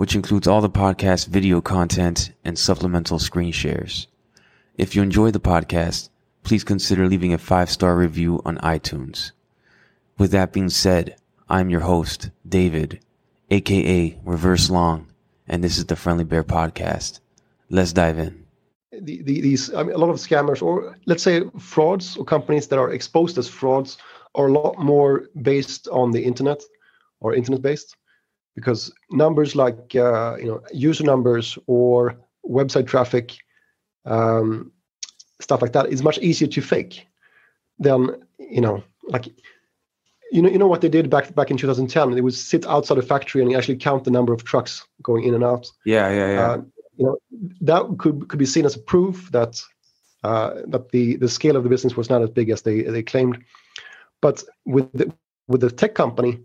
which includes all the podcast video content and supplemental screen shares. If you enjoy the podcast, please consider leaving a five star review on iTunes. With that being said, I'm your host, David, aka Reverse Long and this is the Friendly Bear Podcast. Let's dive in. The, the, these, I mean, a lot of scammers, or let's say frauds, or companies that are exposed as frauds, are a lot more based on the internet or internet based, because numbers like uh, you know user numbers or website traffic, um, stuff like that, is much easier to fake than you know like you know, you know what they did back back in 2010? They would sit outside a factory and actually count the number of trucks going in and out. Yeah, yeah, yeah. Uh, you know, that could could be seen as a proof that uh, that the the scale of the business was not as big as they they claimed. But with the, with the tech company,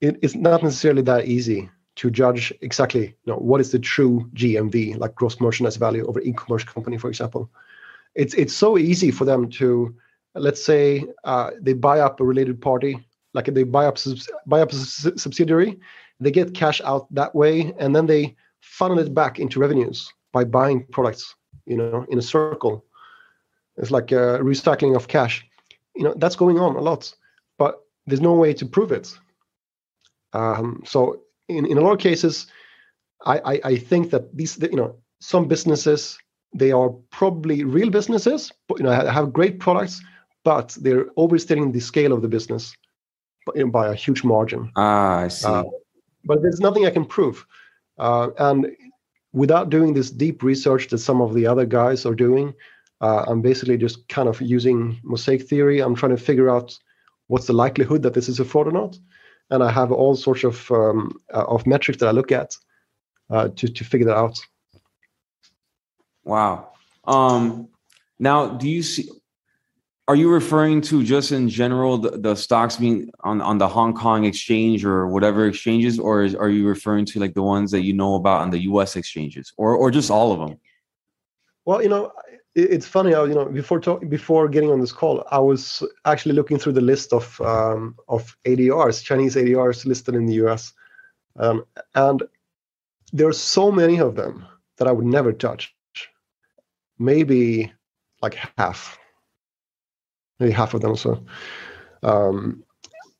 it is not necessarily that easy to judge exactly you know what is the true GMV, like gross merchandise value, of an e-commerce company, for example. It's it's so easy for them to let's say uh, they buy up a related party like they buy up buy up a subsidiary, they get cash out that way, and then they funnel it back into revenues by buying products. You know, in a circle. It's like a recycling of cash. You know, that's going on a lot, but there's no way to prove it. Um, so in, in a lot of cases, I, I, I think that these you know some businesses they are probably real businesses, but you know have great products, but they're overstating the scale of the business by a huge margin. Ah, I see. Uh, but there's nothing I can prove. Uh, and without doing this deep research that some of the other guys are doing, uh, I'm basically just kind of using mosaic theory. I'm trying to figure out what's the likelihood that this is a fraud or not. And I have all sorts of um, uh, of metrics that I look at uh, to to figure that out. Wow. Um, now, do you see? are you referring to just in general the, the, stocks being on, on the Hong Kong exchange or whatever exchanges, or is, are you referring to like the ones that you know about on the U.S. exchanges, or or just all of them? Well, you know, it's funny. you know, before talk, before getting on this call, I was actually looking through the list of um, of ADRs, Chinese ADRs listed in the U.S., um, and there are so many of them that I would never touch. Maybe like half maybe half of them. So um,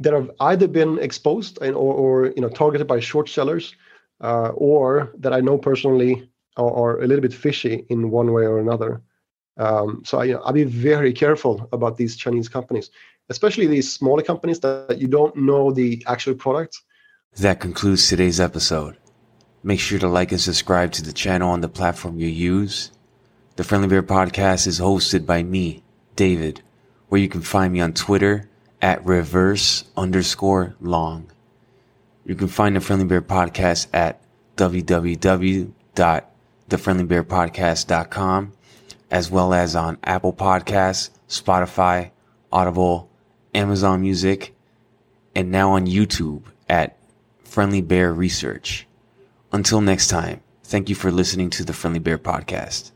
that have either been exposed and, or, or you know targeted by short sellers, uh, or that I know personally are, are, a little bit fishy in one way or another. Um, so I, you know, I'll be very careful about these Chinese companies, especially these smaller companies that you don't know the actual product. That concludes today's episode. Make sure to like and subscribe to the channel on the platform you use. The Friendly Bear Podcast is hosted by me, David where you can find me on Twitter at reverse underscore long. You can find the Friendly Bear Podcast at www.thefriendlybearpodcast.com as well as on Apple Podcasts, Spotify, Audible, Amazon Music, and now on YouTube at Friendly Bear Research. Until next time, thank you for listening to the Friendly Bear Podcast.